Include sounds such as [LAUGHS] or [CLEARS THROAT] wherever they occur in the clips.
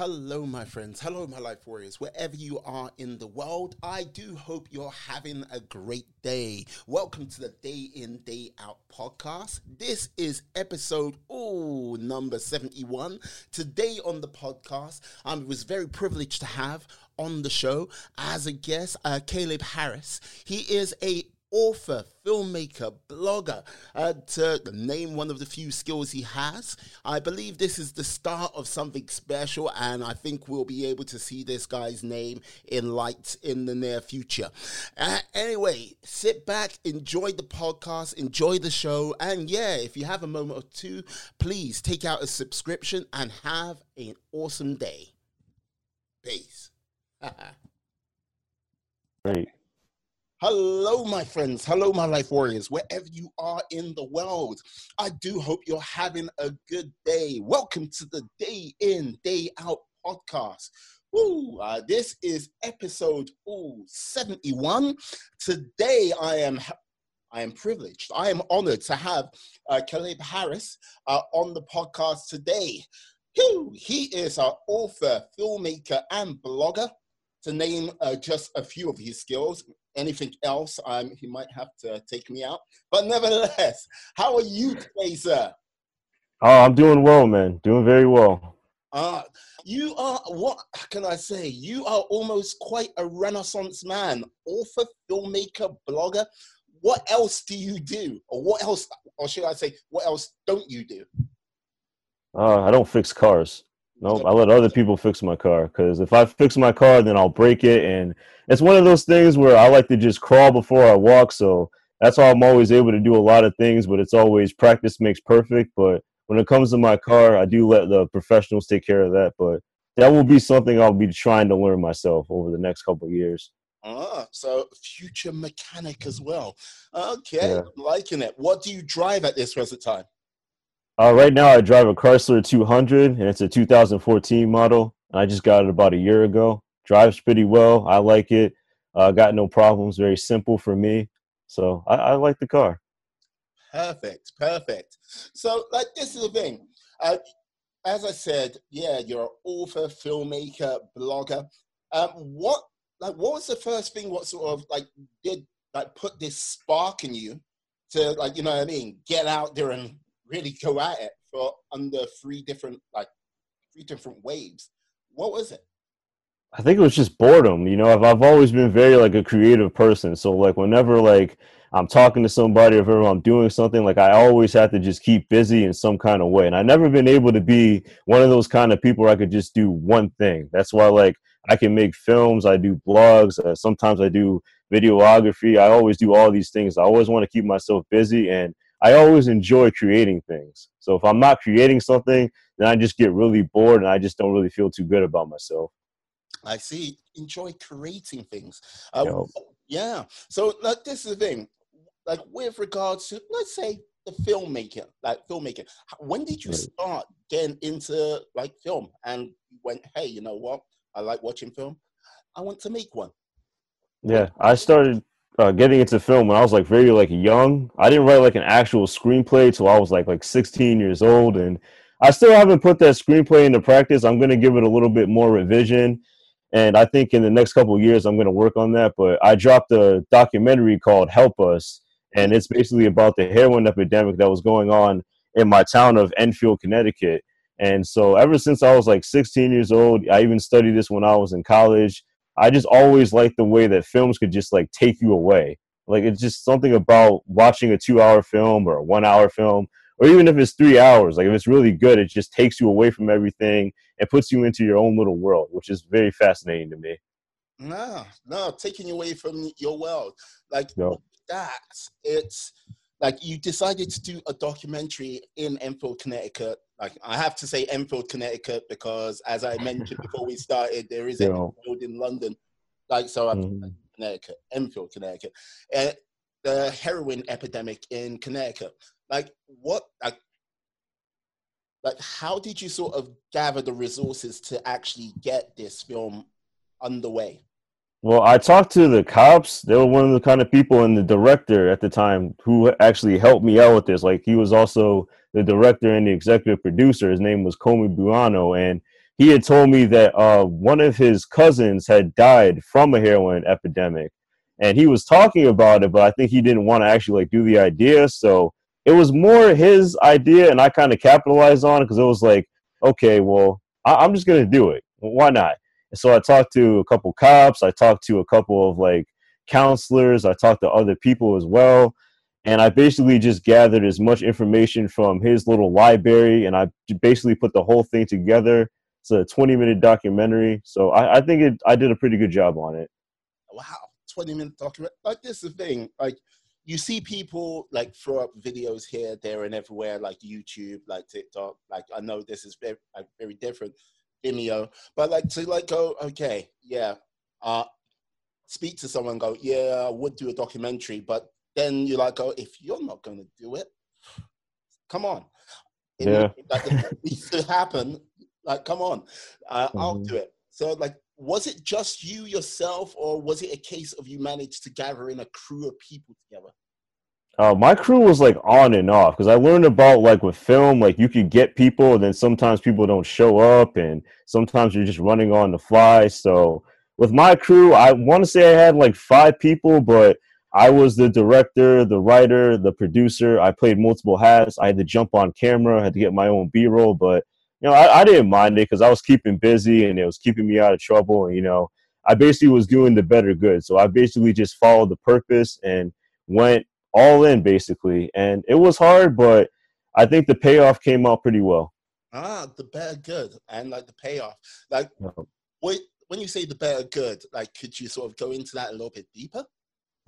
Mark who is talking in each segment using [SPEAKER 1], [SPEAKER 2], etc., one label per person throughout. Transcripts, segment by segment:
[SPEAKER 1] Hello, my friends. Hello, my life warriors. Wherever you are in the world, I do hope you're having a great day. Welcome to the Day In, Day Out podcast. This is episode, oh, number 71. Today on the podcast, I was very privileged to have on the show as a guest uh, Caleb Harris. He is a author, filmmaker, blogger, uh, to name one of the few skills he has. I believe this is the start of something special, and I think we'll be able to see this guy's name in lights in the near future. Uh, anyway, sit back, enjoy the podcast, enjoy the show, and yeah, if you have a moment or two, please take out a subscription and have an awesome day. Peace. [LAUGHS]
[SPEAKER 2] Great.
[SPEAKER 1] Hello, my friends. Hello, my life warriors, wherever you are in the world. I do hope you're having a good day. Welcome to the Day In, Day Out podcast. Ooh, uh, this is episode ooh, 71. Today, I am I am privileged. I am honored to have uh, Caleb Harris uh, on the podcast today. He is an author, filmmaker, and blogger to name uh, just a few of his skills anything else, um, he might have to take me out. But nevertheless, how are you today, sir?
[SPEAKER 2] Oh, I'm doing well, man. Doing very well.
[SPEAKER 1] Uh, you are, what can I say? You are almost quite a renaissance man, author, filmmaker, blogger. What else do you do? Or what else, or should I say, what else don't you do?
[SPEAKER 2] Uh, I don't fix cars. No, nope, I let other people fix my car because if I fix my car, then I'll break it, and it's one of those things where I like to just crawl before I walk. So that's why I'm always able to do a lot of things, but it's always practice makes perfect. But when it comes to my car, I do let the professionals take care of that. But that will be something I'll be trying to learn myself over the next couple of years.
[SPEAKER 1] Ah, so future mechanic as well. Okay, yeah. I'm liking it. What do you drive at this present time?
[SPEAKER 2] Uh, right now, I drive a Chrysler 200, and it's a 2014 model. I just got it about a year ago. Drives pretty well. I like it. Uh, got no problems. Very simple for me. So I, I like the car.
[SPEAKER 1] Perfect, perfect. So, like, this is the thing. Uh, as I said, yeah, you're an author, filmmaker, blogger. Um, what, like, what was the first thing? What sort of like did like put this spark in you to like, you know what I mean? Get out there and really go at it for under three different like three different waves. What was it?
[SPEAKER 2] I think it was just boredom. You know, I've I've always been very like a creative person. So like whenever like I'm talking to somebody or I'm doing something, like I always have to just keep busy in some kind of way. And I've never been able to be one of those kind of people where I could just do one thing. That's why like I can make films, I do blogs, uh, sometimes I do videography. I always do all these things. I always want to keep myself busy and I always enjoy creating things. So if I'm not creating something, then I just get really bored and I just don't really feel too good about myself.
[SPEAKER 1] I see. Enjoy creating things. Uh, yeah. So like this is the thing. Like with regards to let's say the filmmaker, like filmmaking. when did you start getting into like film and went, hey, you know what? I like watching film. I want to make one.
[SPEAKER 2] Yeah, I started uh, getting into film when I was like very like young. I didn't write like an actual screenplay till I was like like 16 years old, and I still haven't put that screenplay into practice. I'm gonna give it a little bit more revision, and I think in the next couple years I'm gonna work on that. But I dropped a documentary called Help Us, and it's basically about the heroin epidemic that was going on in my town of Enfield, Connecticut. And so ever since I was like 16 years old, I even studied this when I was in college. I just always like the way that films could just like take you away. Like it's just something about watching a two hour film or a one hour film, or even if it's three hours, like if it's really good, it just takes you away from everything and puts you into your own little world, which is very fascinating to me.
[SPEAKER 1] No, no, taking you away from your world. Like no. that, it's like you decided to do a documentary in Enfield, Connecticut. Like I have to say Enfield, Connecticut, because as I mentioned [LAUGHS] before we started, there is a Enfield in London. Like so, I'm mm-hmm. Connecticut, Enfield, Connecticut, and the heroin epidemic in Connecticut. Like what? Like, like how did you sort of gather the resources to actually get this film underway?
[SPEAKER 2] Well, I talked to the cops. They were one of the kind of people and the director at the time who actually helped me out with this. Like he was also the director and the executive producer. His name was Komi Buano, and he had told me that uh, one of his cousins had died from a heroin epidemic, and he was talking about it, but I think he didn't want to actually like do the idea. So it was more his idea, and I kind of capitalized on it because it was like, okay, well, I- am just gonna do it. Why not? And so I talked to a couple cops. I talked to a couple of like counselors. I talked to other people as well. And I basically just gathered as much information from his little library, and I basically put the whole thing together it's a 20 minute documentary. So I, I think it, I did a pretty good job on it.
[SPEAKER 1] Wow. 20 minute document. Like this is the thing. Like you see people like throw up videos here, there, and everywhere, like YouTube, like TikTok. Like I know this is very, like, very different, Vimeo, but like to like go, okay, yeah, uh, speak to someone, go, yeah, I would do a documentary, but then you like go, if you're not going to do it, come on. It
[SPEAKER 2] yeah.
[SPEAKER 1] like, it needs to happen like, come on, uh, mm-hmm. I'll do it. So, like, was it just you yourself, or was it a case of you managed to gather in a crew of people together?
[SPEAKER 2] Uh, my crew was like on and off because I learned about like with film, like you could get people, and then sometimes people don't show up, and sometimes you're just running on the fly. So with my crew, I want to say I had like five people, but I was the director, the writer, the producer. I played multiple hats. I had to jump on camera, I had to get my own B roll, but you know, I, I didn't mind it because I was keeping busy and it was keeping me out of trouble. And, you know, I basically was doing the better good. So I basically just followed the purpose and went all in basically. And it was hard, but I think the payoff came out pretty well.
[SPEAKER 1] Ah, the better good and like the payoff. Like, wait, when you say the better good, like, could you sort of go into that a little bit deeper?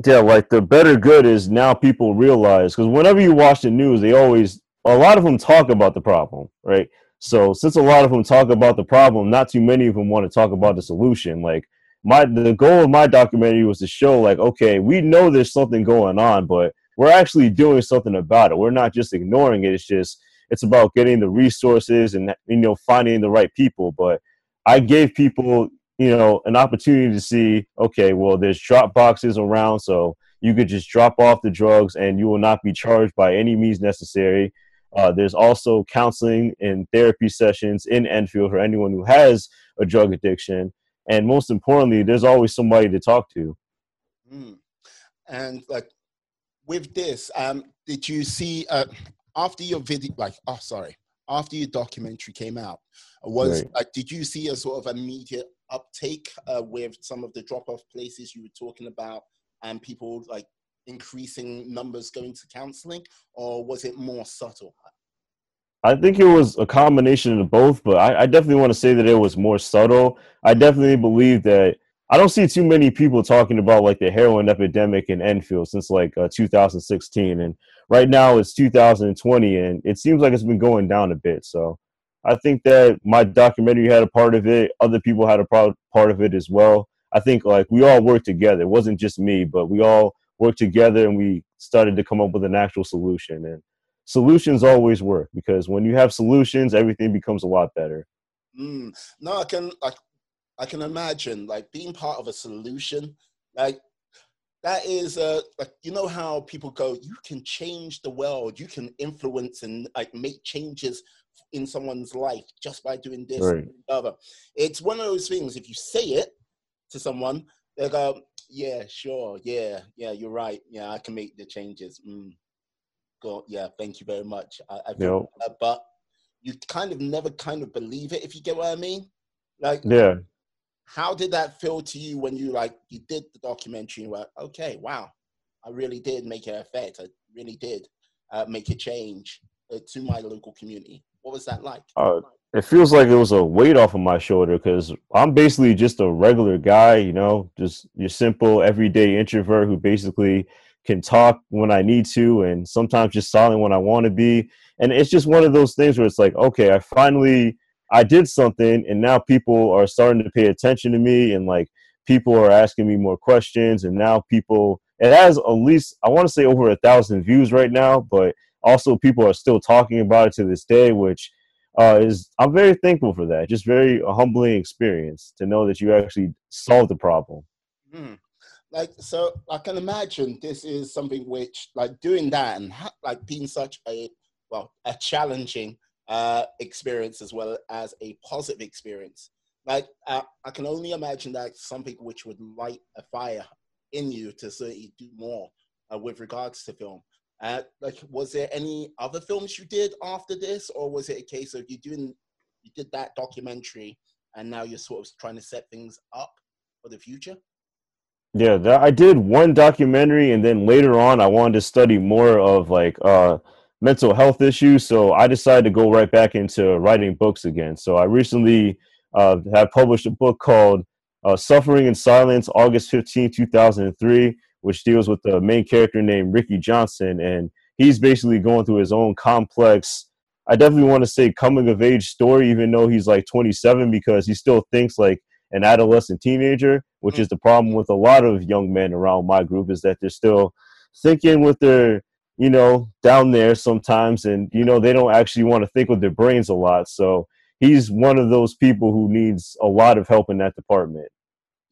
[SPEAKER 2] Yeah, like the better good is now people realize because whenever you watch the news, they always a lot of them talk about the problem, right? So since a lot of them talk about the problem, not too many of them want to talk about the solution. Like my the goal of my documentary was to show like, okay, we know there's something going on, but we're actually doing something about it. We're not just ignoring it. It's just it's about getting the resources and you know finding the right people. But I gave people you know an opportunity to see, okay, well, there's drop boxes around, so you could just drop off the drugs and you will not be charged by any means necessary uh, there's also counseling and therapy sessions in Enfield for anyone who has a drug addiction. And most importantly, there's always somebody to talk to.
[SPEAKER 1] Mm. And like with this, um, did you see uh, after your video, like, oh, sorry, after your documentary came out, was right. like, did you see a sort of immediate uptake uh, with some of the drop off places you were talking about and people like increasing numbers going to counseling, or was it more subtle?
[SPEAKER 2] I think it was a combination of both, but I, I, definitely want to say that it was more subtle. I definitely believe that I don't see too many people talking about like the heroin epidemic in Enfield since like uh, 2016, and right now it's 2020, and it seems like it's been going down a bit. So I think that my documentary had a part of it. Other people had a part part of it as well. I think like we all worked together. It wasn't just me, but we all worked together and we started to come up with an actual solution. And solutions always work because when you have solutions, everything becomes a lot better.
[SPEAKER 1] Mm. No, I can like I can imagine like being part of a solution. Like that is uh like you know how people go, you can change the world, you can influence and like make changes in someone's life just by doing this right. and other. It's one of those things. If you say it to someone, they go, yeah, sure, yeah, yeah, you're right. Yeah, I can make the changes. Mm. God, yeah, thank you very much. I, I feel, uh, but you kind of never kind of believe it, if you get what I mean. Like,
[SPEAKER 2] yeah.
[SPEAKER 1] How did that feel to you when you like you did the documentary and were okay, wow, I really did make an effect. I really did uh, make a change uh, to my local community. What was that like?
[SPEAKER 2] Uh, it feels like it was a weight off of my shoulder because I'm basically just a regular guy, you know, just your simple everyday introvert who basically can talk when I need to and sometimes just silent when I want to be. And it's just one of those things where it's like, okay, I finally I did something and now people are starting to pay attention to me and like people are asking me more questions and now people it has at least I want to say over a thousand views right now, but also people are still talking about it to this day, which uh, is I'm very thankful for that. Just very humbling experience to know that you actually solved the problem.
[SPEAKER 1] Mm. Like so, I can imagine this is something which, like, doing that and ha- like being such a well a challenging uh, experience as well as a positive experience. Like uh, I can only imagine that something which would light a fire in you to certainly do more uh, with regards to film. Uh, like, was there any other films you did after this, or was it a case of you doing you did that documentary and now you're sort of trying to set things up for the future?
[SPEAKER 2] Yeah, that, I did one documentary, and then later on, I wanted to study more of like uh, mental health issues. So I decided to go right back into writing books again. So I recently uh, have published a book called uh, "Suffering in Silence," August 15, 2003, which deals with the main character named Ricky Johnson, and he's basically going through his own complex. I definitely want to say coming of age story, even though he's like 27, because he still thinks like an adolescent teenager, which is the problem with a lot of young men around my group, is that they're still thinking with their, you know, down there sometimes, and you know they don't actually want to think with their brains a lot. So he's one of those people who needs a lot of help in that department.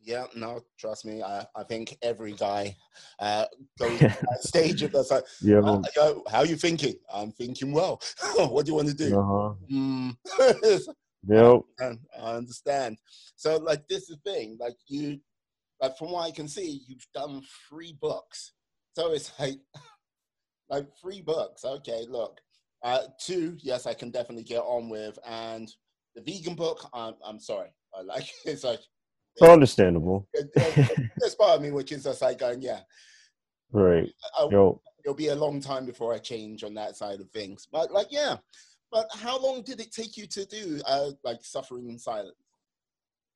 [SPEAKER 1] Yeah, no, trust me. I, I think every guy uh, [LAUGHS] goes that stage of that's like, yeah. Uh, yo, how are you thinking? I'm thinking well. [LAUGHS] what do you want to do? Uh-huh. Mm. [LAUGHS]
[SPEAKER 2] yep.
[SPEAKER 1] I, I understand. So, like, this is the thing. Like, you, like, from what I can see, you've done three books. So it's [LAUGHS] like, like three books. Okay, look, uh, two, yes, I can definitely get on with, and the vegan book, I'm, I'm sorry. I like [LAUGHS] it's like
[SPEAKER 2] so understandable. [LAUGHS]
[SPEAKER 1] There's part of me which is just like going, yeah.
[SPEAKER 2] Right. I, Yo.
[SPEAKER 1] It'll be a long time before I change on that side of things. But like, yeah. But how long did it take you to do uh, like suffering in silence?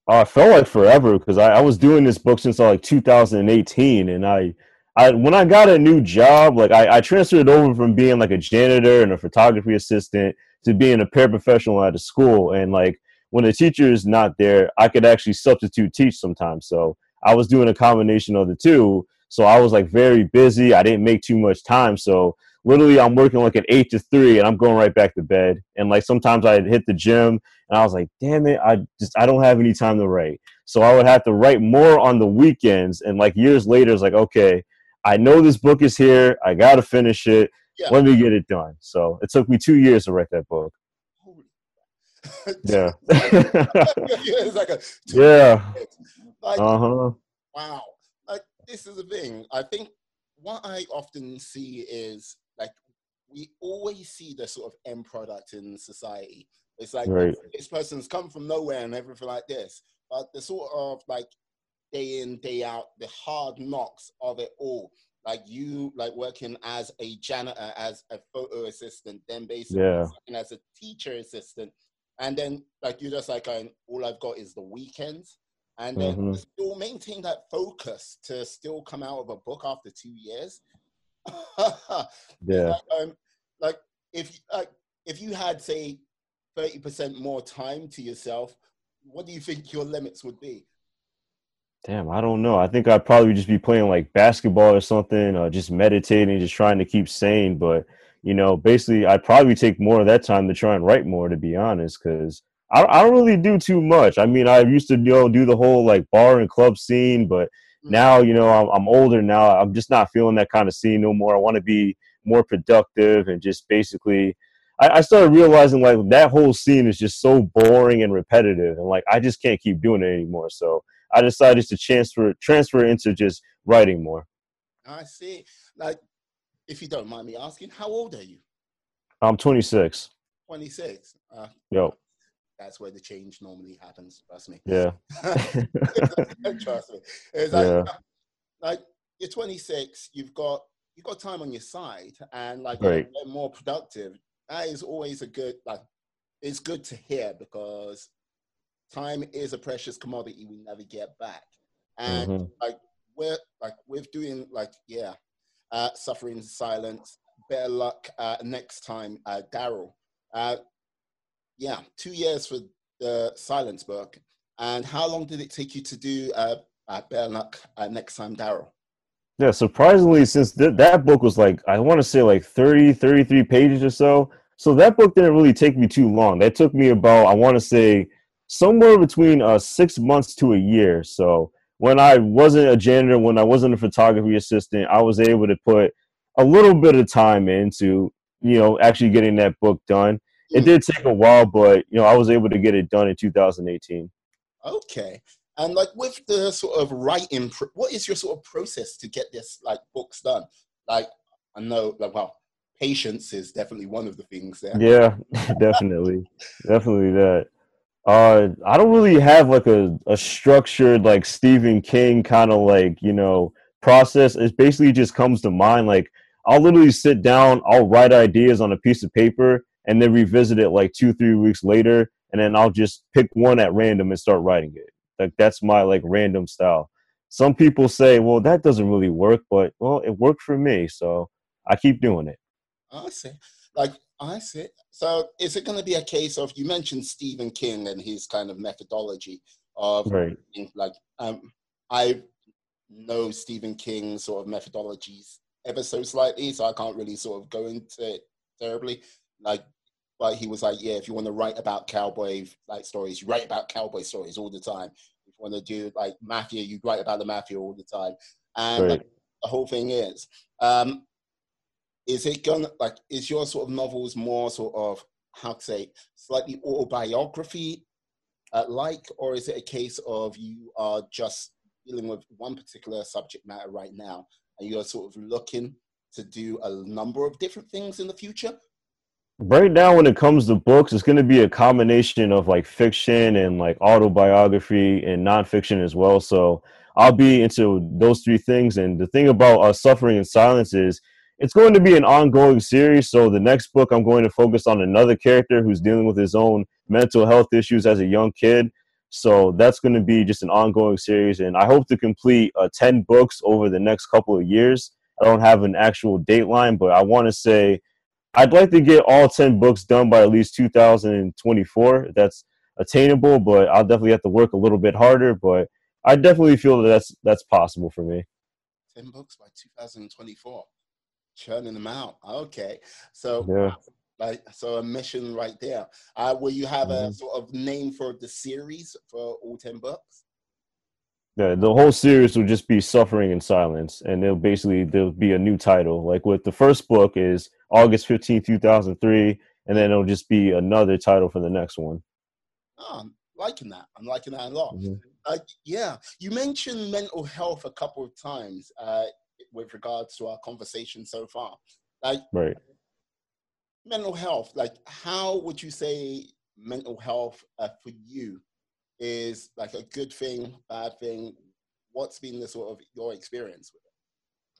[SPEAKER 2] Oh, I felt like forever because I, I was doing this book since like 2018, and I, I when I got a new job, like I, I transferred over from being like a janitor and a photography assistant to being a paraprofessional at a school, and like when the teacher is not there, I could actually substitute teach sometimes. So I was doing a combination of the two. So I was like very busy. I didn't make too much time. So literally I'm working like an eight to three and I'm going right back to bed. And like sometimes I'd hit the gym and I was like, damn it, I just I don't have any time to write. So I would have to write more on the weekends. And like years later, it's like, okay, I know this book is here. I gotta finish it. Yeah. Let me get it done. So it took me two years to write that book. [LAUGHS] yeah. [LAUGHS]
[SPEAKER 1] like
[SPEAKER 2] yeah. Like, uh-huh.
[SPEAKER 1] Wow. This is the thing. I think what I often see is like we always see the sort of end product in society. It's like right. this person's come from nowhere and everything like this. But the sort of like day in, day out, the hard knocks of it all. Like you like working as a janitor, as a photo assistant, then basically
[SPEAKER 2] yeah.
[SPEAKER 1] as a teacher assistant, and then like you're just like going, all I've got is the weekends, and then mm-hmm. still maintain that focus to still come out of a book after two years. [LAUGHS]
[SPEAKER 2] yeah.
[SPEAKER 1] Like, um, like if like if you had say thirty percent more time to yourself, what do you think your limits would be?
[SPEAKER 2] Damn, I don't know. I think I'd probably just be playing like basketball or something, or just meditating, just trying to keep sane. But you know, basically, I'd probably take more of that time to try and write more, to be honest, because I, I don't really do too much. I mean, I used to, you know, do the whole like bar and club scene, but mm. now, you know, I'm, I'm older now. I'm just not feeling that kind of scene no more. I want to be more productive and just basically, I, I started realizing like that whole scene is just so boring and repetitive, and like I just can't keep doing it anymore. So I decided to transfer transfer into just writing more.
[SPEAKER 1] I see. Like if you don't mind me asking, how old are you?
[SPEAKER 2] I'm 26.
[SPEAKER 1] 26. Uh,
[SPEAKER 2] yep.
[SPEAKER 1] That's where the change normally happens. Trust me.
[SPEAKER 2] Yeah. [LAUGHS]
[SPEAKER 1] trust me. It's like, yeah. like you're 26. You've got you've got time on your side, and like right. you're more productive. That is always a good like. It's good to hear because time is a precious commodity we never get back, and mm-hmm. like we're like with doing like yeah uh, suffering silence. Better luck uh, next time, uh, Daryl. Uh, yeah, two years for the silence book. And how long did it take you to do uh, uh, Luck uh, next time, Daryl?
[SPEAKER 2] Yeah, surprisingly, since th- that book was like, I want to say like 30, 33 pages or so. So that book didn't really take me too long. That took me about, I want to say, somewhere between uh, six months to a year. So when I wasn't a janitor, when I wasn't a photography assistant, I was able to put a little bit of time into, you know, actually getting that book done. It did take a while, but you know, I was able to get it done in 2018.
[SPEAKER 1] Okay. And like with the sort of writing, what is your sort of process to get this like books done? Like I know, like well, patience is definitely one of the things there.
[SPEAKER 2] Yeah, [LAUGHS] definitely, definitely that. Uh, I don't really have like a, a structured like Stephen King kind of like you know process. It basically just comes to mind. Like I'll literally sit down, I'll write ideas on a piece of paper, and then revisit it like two three weeks later, and then I'll just pick one at random and start writing it. Like that's my like random style. Some people say, well, that doesn't really work, but well, it worked for me, so I keep doing it.
[SPEAKER 1] I see. Like I see. So is it going to be a case of you mentioned Stephen King and his kind of methodology of
[SPEAKER 2] right.
[SPEAKER 1] like um, I know Stephen King sort of methodologies ever so slightly, so I can't really sort of go into it terribly. Like, but he was like, yeah, if you want to write about cowboy like stories, you write about cowboy stories all the time. If you want to do like mafia, you write about the mafia all the time. And right. the whole thing is, um, is it gonna like is your sort of novels more sort of how to say slightly autobiography uh, like or is it a case of you are just dealing with one particular subject matter right now and you're sort of looking to do a number of different things in the future
[SPEAKER 2] right now when it comes to books it's going to be a combination of like fiction and like autobiography and nonfiction as well so i'll be into those three things and the thing about uh, suffering in silence is it's going to be an ongoing series. So the next book, I'm going to focus on another character who's dealing with his own mental health issues as a young kid. So that's going to be just an ongoing series, and I hope to complete uh, ten books over the next couple of years. I don't have an actual date line but I want to say I'd like to get all ten books done by at least 2024. That's attainable, but I'll definitely have to work a little bit harder. But I definitely feel that that's that's possible for me.
[SPEAKER 1] Ten books by 2024 churning them out. Okay, so
[SPEAKER 2] yeah.
[SPEAKER 1] Like so, a mission right there. Uh, will you have mm-hmm. a sort of name for the series for all ten books?
[SPEAKER 2] Yeah, the whole series will just be suffering in silence, and it'll basically there'll be a new title. Like with the first book is August 15, two thousand three, and then it'll just be another title for the next one.
[SPEAKER 1] Oh, I'm liking that. I'm liking that a lot. Mm-hmm. Uh, yeah, you mentioned mental health a couple of times. Uh, with regards to our conversation so far. Like,
[SPEAKER 2] right.
[SPEAKER 1] mental health, like, how would you say mental health uh, for you is like a good thing, bad thing? What's been the sort of your experience with it?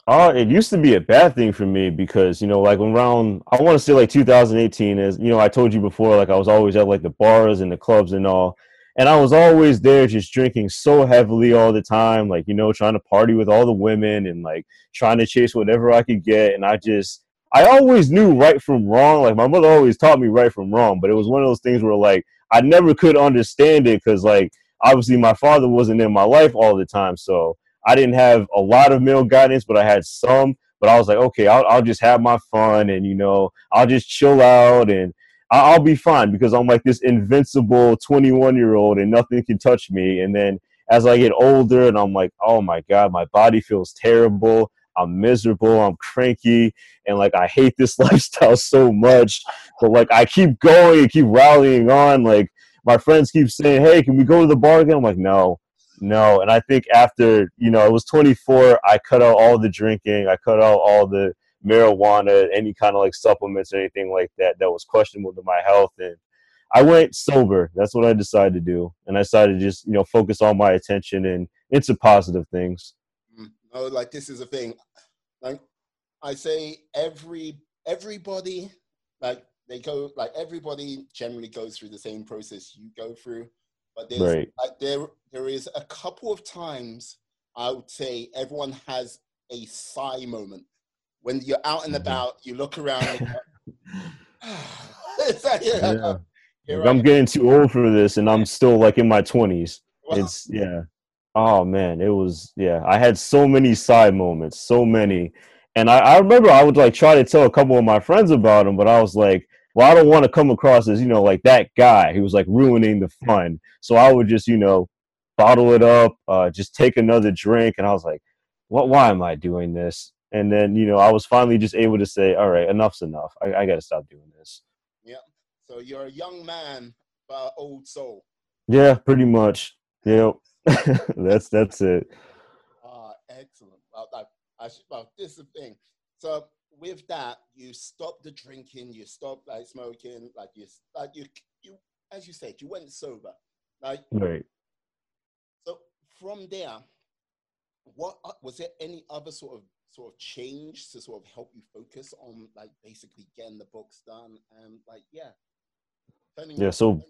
[SPEAKER 2] Uh, it used to be a bad thing for me because, you know, like around, I want to say like 2018 is, you know, I told you before, like I was always at like the bars and the clubs and all and I was always there just drinking so heavily all the time, like, you know, trying to party with all the women and like trying to chase whatever I could get. And I just, I always knew right from wrong. Like, my mother always taught me right from wrong, but it was one of those things where like I never could understand it because, like, obviously my father wasn't in my life all the time. So I didn't have a lot of male guidance, but I had some. But I was like, okay, I'll, I'll just have my fun and, you know, I'll just chill out and, I'll be fine because I'm like this invincible 21 year old and nothing can touch me. And then as I get older and I'm like, oh my God, my body feels terrible. I'm miserable. I'm cranky. And like, I hate this [LAUGHS] lifestyle so much. But like, I keep going and keep rallying on. Like, my friends keep saying, hey, can we go to the bar again? I'm like, no, no. And I think after, you know, I was 24, I cut out all the drinking, I cut out all the marijuana, any kind of like supplements or anything like that that was questionable to my health. And I went sober. That's what I decided to do. And I decided to just, you know, focus all my attention and into positive things.
[SPEAKER 1] No, like this is a thing. Like I say every everybody like they go like everybody generally goes through the same process you go through. But there's
[SPEAKER 2] right.
[SPEAKER 1] like there there is a couple of times I would say everyone has a sigh moment when you're out and mm-hmm. about, you look around. [LAUGHS]
[SPEAKER 2] like, [LAUGHS] yeah. yeah. I'm getting too old for this, and I'm still like in my 20s. It's yeah. Oh man, it was yeah. I had so many side moments, so many, and I, I remember I would like try to tell a couple of my friends about them, but I was like, well, I don't want to come across as you know like that guy who was like ruining the fun. So I would just you know bottle it up, uh, just take another drink, and I was like, what? Why am I doing this? and then you know i was finally just able to say all right enough's enough i, I got to stop doing this
[SPEAKER 1] yeah so you're a young man, but old soul.
[SPEAKER 2] Yeah, pretty much. Yep. [LAUGHS] that's that's it.
[SPEAKER 1] Ah, excellent. Well, I, I should, well, this is the thing. So with that, you stop the drinking, you stop like smoking, like you, like you, you, as you said, you went sober. Like
[SPEAKER 2] right.
[SPEAKER 1] So from there, what uh, was there any other sort of sort of change to sort of help you focus on like basically getting the books done and like yeah.
[SPEAKER 2] Yeah. So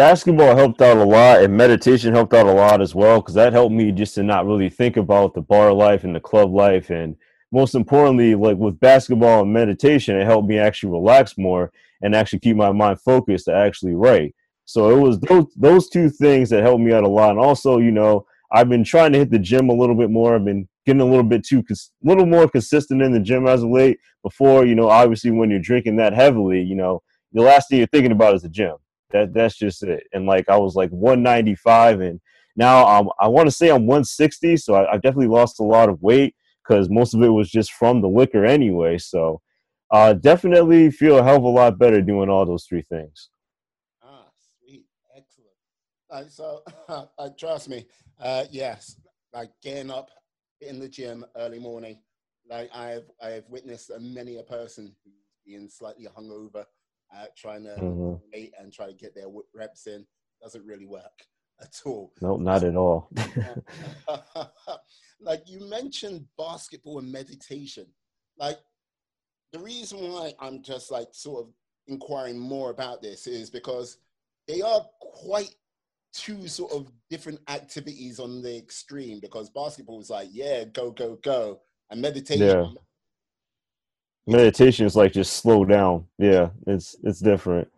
[SPEAKER 2] basketball helped out a lot and meditation helped out a lot as well because that helped me just to not really think about the bar life and the club life and most importantly like with basketball and meditation it helped me actually relax more and actually keep my mind focused to actually write. So it was those those two things that helped me out a lot and also you know i've been trying to hit the gym a little bit more. I've been getting a little bit too a little more consistent in the gym as of late. Before you know obviously when you're drinking that heavily you know the last thing you're thinking about is the gym that that's just it. And like I was like 195, and now I'm I want to say I'm 160. So I, I definitely lost a lot of weight because most of it was just from the liquor anyway. So uh, definitely feel a hell of a lot better doing all those three things.
[SPEAKER 1] Ah, sweet, excellent. Like, so, [LAUGHS] uh, trust me, uh, yes, like getting up in the gym early morning. Like I've I've witnessed many a person being slightly hungover uh, trying to mm-hmm. wait and try to get their reps in doesn't really work [LAUGHS] at all.
[SPEAKER 2] No, nope, not at all. [LAUGHS]
[SPEAKER 1] like you mentioned basketball and meditation. Like the reason why I'm just like sort of inquiring more about this is because they are quite two sort of different activities on the extreme because basketball is like yeah go go go and meditation yeah
[SPEAKER 2] meditation is like just slow down. Yeah, it's it's different.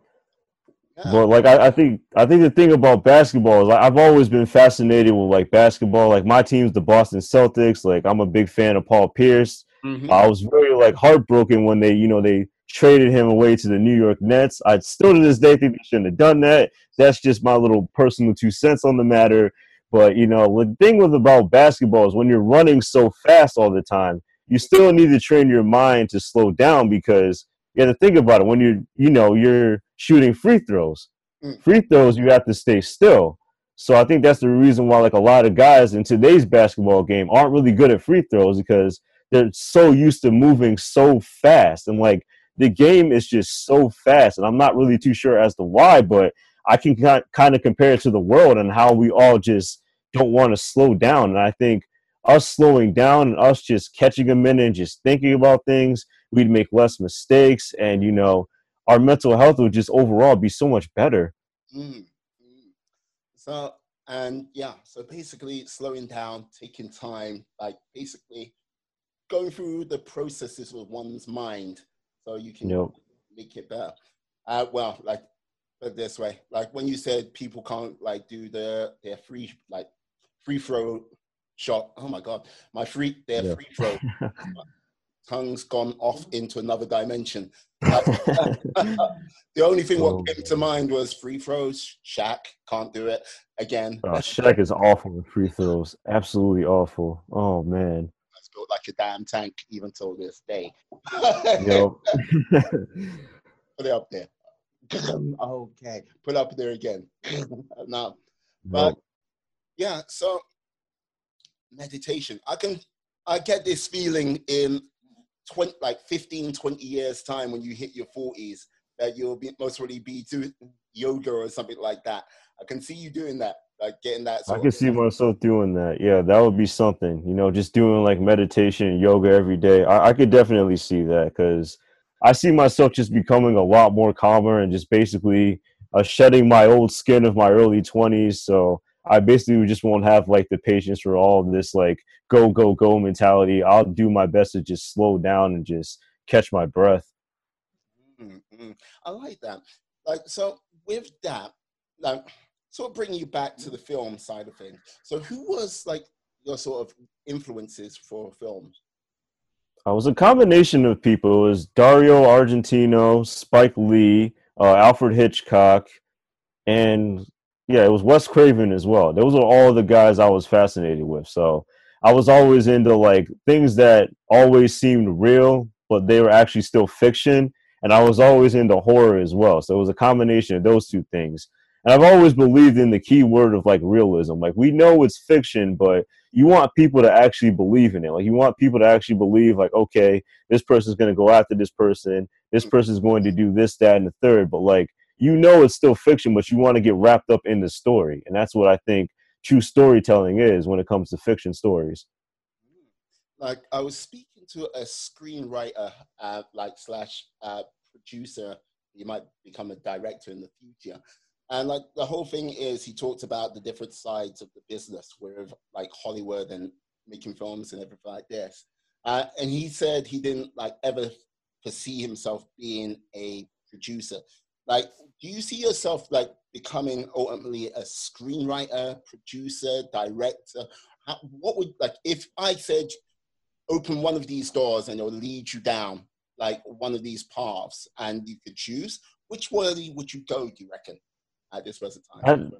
[SPEAKER 2] Yeah. But like I, I, think I think the thing about basketball is like, I've always been fascinated with like basketball. Like my team's the Boston Celtics. Like I'm a big fan of Paul Pierce. Mm-hmm. I was very like heartbroken when they you know they traded him away to the New York Nets. I still to this day think they shouldn't have done that. That's just my little personal two cents on the matter. But you know the thing with about basketball is when you're running so fast all the time you still need to train your mind to slow down because you have to think about it. When you're you know you're shooting free throws mm. free throws you have to stay still. So i think that's the reason why like a lot of guys in today's basketball game aren't really good at free throws because they're so used to moving so fast. And like the game is just so fast and i'm not really too sure as to why but i can kind of compare it to the world and how we all just don't want to slow down. And i think us slowing down and us just catching a minute and just thinking about things, we'd make less mistakes, and you know, our mental health would just overall be so much better. Mm.
[SPEAKER 1] So, and yeah, so basically slowing down, taking time, like basically going through the processes with one's mind so you can yep. make it better. Uh, well, like put this way, like when you said people can't like do the their free like free throw shot. Oh my god, my free their yeah. free throw. [LAUGHS] tongue's gone off into another dimension. [LAUGHS] [LAUGHS] the only thing oh, what came to mind was free throws. Shaq can't do it again.
[SPEAKER 2] Oh, Shaq is awful with free throws. Absolutely awful. Oh man.
[SPEAKER 1] That's built like a damn tank, even till this day.
[SPEAKER 2] yep.
[SPEAKER 1] Put it up there. [CLEARS THROAT] okay, put up there again. [CLEARS THROAT] now, but nope. yeah, so meditation. I can I get this feeling in 20 like 15 20 years time when you hit your 40s that you'll be most probably be doing yoga or something like that. I can see you doing that, like getting that.
[SPEAKER 2] I can see myself doing that. Yeah, that would be something. You know, just doing like meditation and yoga every day. I, I could definitely see that because I see myself just becoming a lot more calmer and just basically uh, shedding my old skin of my early 20s. So I basically just won't have like the patience for all this like go go go mentality. I'll do my best to just slow down and just catch my breath.
[SPEAKER 1] Mm-hmm. I like that. Like so, with that, like sort of bringing you back to the film side of things. So, who was like your sort of influences for films?
[SPEAKER 2] I was a combination of people. It was Dario Argento, Spike Lee, uh, Alfred Hitchcock, and yeah, it was Wes Craven as well. Those are all the guys I was fascinated with. So I was always into like things that always seemed real, but they were actually still fiction. and I was always into horror as well. So it was a combination of those two things. And I've always believed in the key word of like realism. Like we know it's fiction, but you want people to actually believe in it. Like you want people to actually believe, like, okay, this person's going to go after this person. This person's going to do this, that, and the third. But like, you know, it's still fiction, but you want to get wrapped up in the story. And that's what I think true storytelling is when it comes to fiction stories.
[SPEAKER 1] Like I was speaking to a screenwriter, uh, like slash uh, producer. You might become a director in the future. And like the whole thing is, he talked about the different sides of the business with like Hollywood and making films and everything like this. Uh, and he said he didn't like ever foresee himself being a producer. Like, do you see yourself like becoming ultimately a screenwriter, producer, director? How, what would like if I said open one of these doors and it'll lead you down like one of these paths and you could choose which way would you go do you reckon at this present time?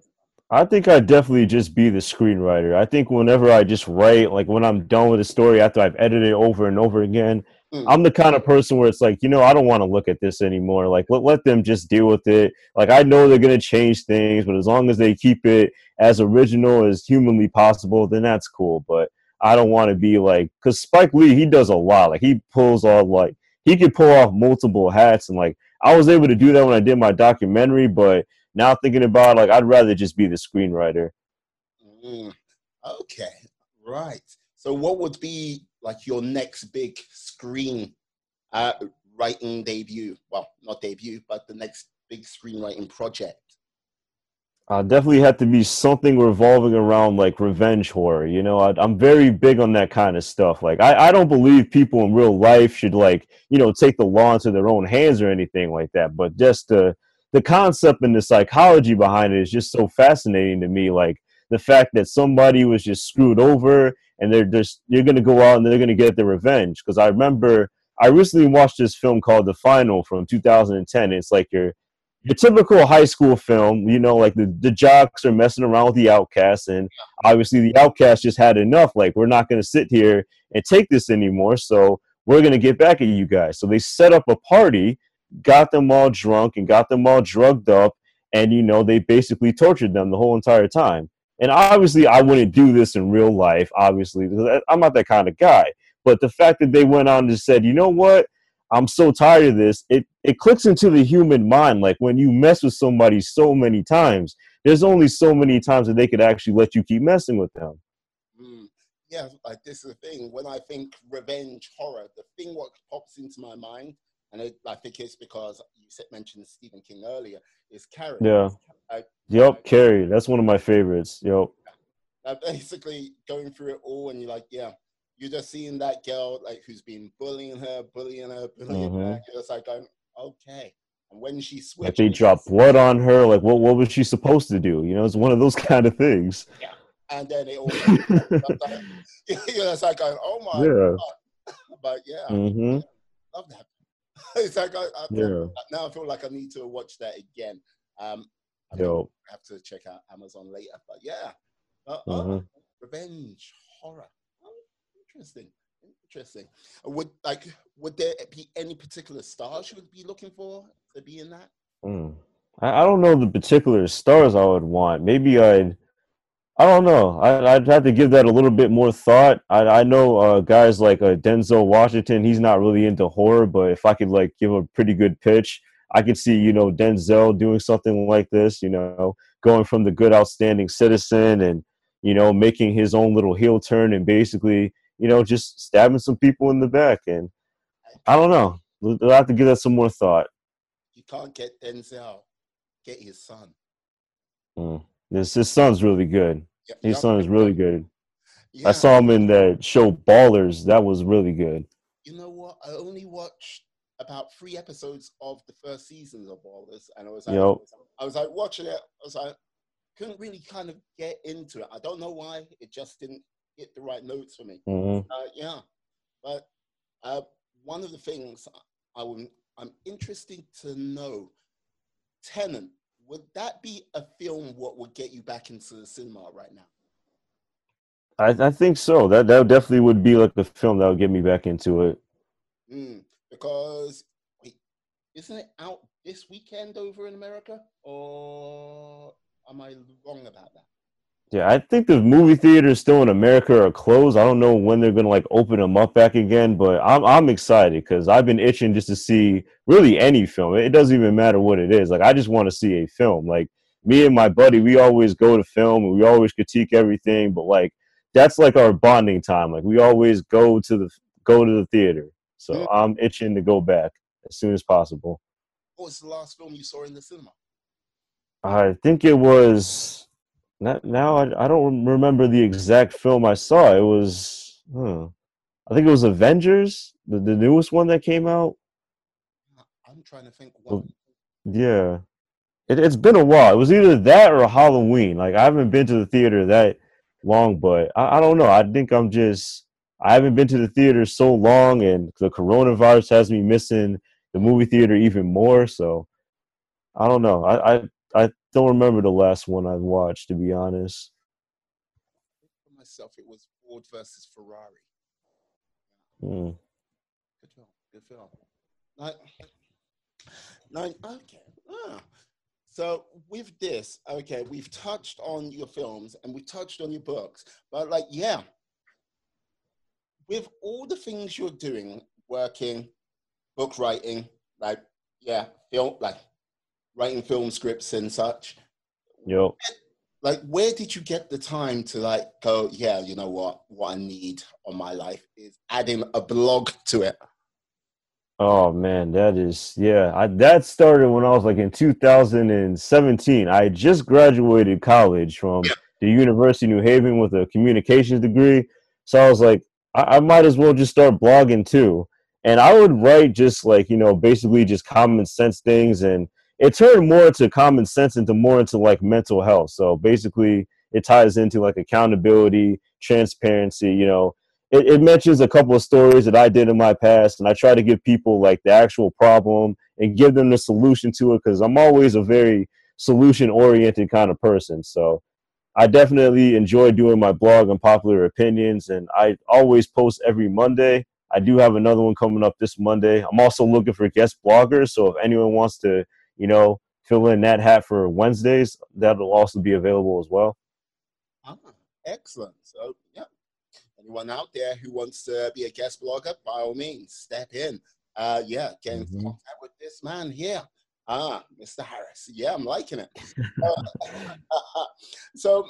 [SPEAKER 2] I, I think I'd definitely just be the screenwriter. I think whenever I just write, like when I'm done with a story after I've edited it over and over again, mm. I'm the kind of person where it's like, you know, I don't want to look at this anymore. Like let, let them just deal with it. Like I know they're gonna change things, but as long as they keep it as original as humanly possible, then that's cool. But I don't want to be like because Spike Lee, he does a lot. Like he pulls off like he could pull off multiple hats and like I was able to do that when I did my documentary, but now thinking about it, like I'd rather just be the screenwriter.
[SPEAKER 1] Mm, okay, right. So what would be like your next big screen uh, writing debut? Well, not debut, but the next big screenwriting project.
[SPEAKER 2] Uh, definitely had to be something revolving around like revenge horror. You know, I, am very big on that kind of stuff. Like, I, I don't believe people in real life should like, you know, take the law into their own hands or anything like that. But just to the concept and the psychology behind it is just so fascinating to me. Like the fact that somebody was just screwed over and they're just you're gonna go out and they're gonna get their revenge. Because I remember I recently watched this film called The Final from 2010. It's like your your typical high school film, you know, like the, the jocks are messing around with the outcasts, and obviously the outcasts just had enough. Like, we're not going to sit here and take this anymore, so we're going to get back at you guys. So they set up a party got them all drunk and got them all drugged up and you know they basically tortured them the whole entire time and obviously i wouldn't do this in real life obviously i'm not that kind of guy. But the fact that they went on and said you know what? I'm so tired of this it it clicks into the human mind like when you mess with somebody so many times there's only so many times that they could actually let you keep messing with them.
[SPEAKER 1] Mm. yeah like this is the thing. When i think revenge horror the thing what pops into my mind and it, I think it's because you mentioned Stephen King earlier, is Carrie.
[SPEAKER 2] Yeah. I, yep, I, Carrie. That's one of my favorites. Yep.
[SPEAKER 1] Now, basically going through it all, and you're like, yeah, you're just seeing that girl like who's been bullying her, bullying her, bullying mm-hmm. her. You're just like going, okay. And when she switched,
[SPEAKER 2] like they dropped blood on her. Like, what what was she supposed to do? You know, it's one of those [LAUGHS] kind of things.
[SPEAKER 1] Yeah. And then it all, [LAUGHS] [LAUGHS] you're just like going, oh my yeah. god. But yeah, mm-hmm. love that [LAUGHS] it's like I, I yeah. now I feel like I need to watch that again. Um, I have to check out Amazon later, but yeah, uh, uh mm-hmm. revenge horror. Oh, interesting, interesting. Would like would there be any particular stars you would be looking for to be in that?
[SPEAKER 2] Mm. I, I don't know the particular stars I would want. Maybe I'd I don't know. I, would have to give that a little bit more thought. I, I know uh, guys like uh, Denzel Washington. He's not really into horror, but if I could like give a pretty good pitch, I could see you know Denzel doing something like this. You know, going from the good, outstanding citizen, and you know making his own little heel turn, and basically you know just stabbing some people in the back. And I don't know. I'll have to give that some more thought.
[SPEAKER 1] You can't get Denzel. Get his son.
[SPEAKER 2] Mm. This his son's really good. Yep, his son is really good. Yeah. I saw him in that show Ballers. That was really good.
[SPEAKER 1] You know what? I only watched about three episodes of the first season of Ballers, and I was like, yep. I was like watching it. I was like, couldn't really kind of get into it. I don't know why. It just didn't hit the right notes for me. Mm-hmm. Uh, yeah, but uh, one of the things I would, I'm interested to know, Tenet would that be a film what would get you back into the cinema right now?
[SPEAKER 2] I, I think so. That that definitely would be like the film that would get me back into it.
[SPEAKER 1] Mm, because wait, isn't it out this weekend over in America? Or am I wrong about that?
[SPEAKER 2] Yeah, I think the movie theaters still in America are closed. I don't know when they're gonna like open them up back again, but I'm I'm excited because I've been itching just to see really any film. It doesn't even matter what it is. Like I just want to see a film. Like me and my buddy, we always go to film and we always critique everything, but like that's like our bonding time. Like we always go to the go to the theater. So mm-hmm. I'm itching to go back as soon as possible.
[SPEAKER 1] What was the last film you saw in the cinema?
[SPEAKER 2] I think it was now I, I don't remember the exact film I saw. It was, huh, I think it was Avengers, the, the newest one that came out.
[SPEAKER 1] I'm trying to think. What...
[SPEAKER 2] Yeah, it, it's been a while. It was either that or Halloween. Like I haven't been to the theater that long, but I, I don't know. I think I'm just I haven't been to the theater so long, and the coronavirus has me missing the movie theater even more. So I don't know. I I, I don't remember the last one I've watched, to be honest.
[SPEAKER 1] For myself, it was Ford versus Ferrari.
[SPEAKER 2] Mm.
[SPEAKER 1] Good film. Good film. Nine, nine, okay. Ah. So with this, okay, we've touched on your films and we've touched on your books, but like, yeah, with all the things you're doing, working, book writing, like, yeah, film, like writing film scripts and such.
[SPEAKER 2] Yep.
[SPEAKER 1] Like, where did you get the time to like go? Yeah, you know what? What I need on my life is adding a blog to it.
[SPEAKER 2] Oh man, that is yeah. I, that started when I was like in 2017. I just graduated college from the University of New Haven with a communications degree. So I was like, I, I might as well just start blogging too. And I would write just like you know, basically just common sense things and it turned more into common sense into more into like mental health. So basically, it ties into like accountability, transparency. You know, it, it mentions a couple of stories that I did in my past, and I try to give people like the actual problem and give them the solution to it because I'm always a very solution oriented kind of person. So I definitely enjoy doing my blog on popular opinions, and I always post every Monday. I do have another one coming up this Monday. I'm also looking for guest bloggers, so if anyone wants to you know, fill in that hat for Wednesdays, that'll also be available as well.
[SPEAKER 1] Ah, excellent. So, yeah, anyone out there who wants to be a guest blogger, by all means, step in. Uh, yeah, get in mm-hmm. contact with this man here. Ah, Mr. Harris. Yeah, I'm liking it. [LAUGHS] uh, [LAUGHS] so,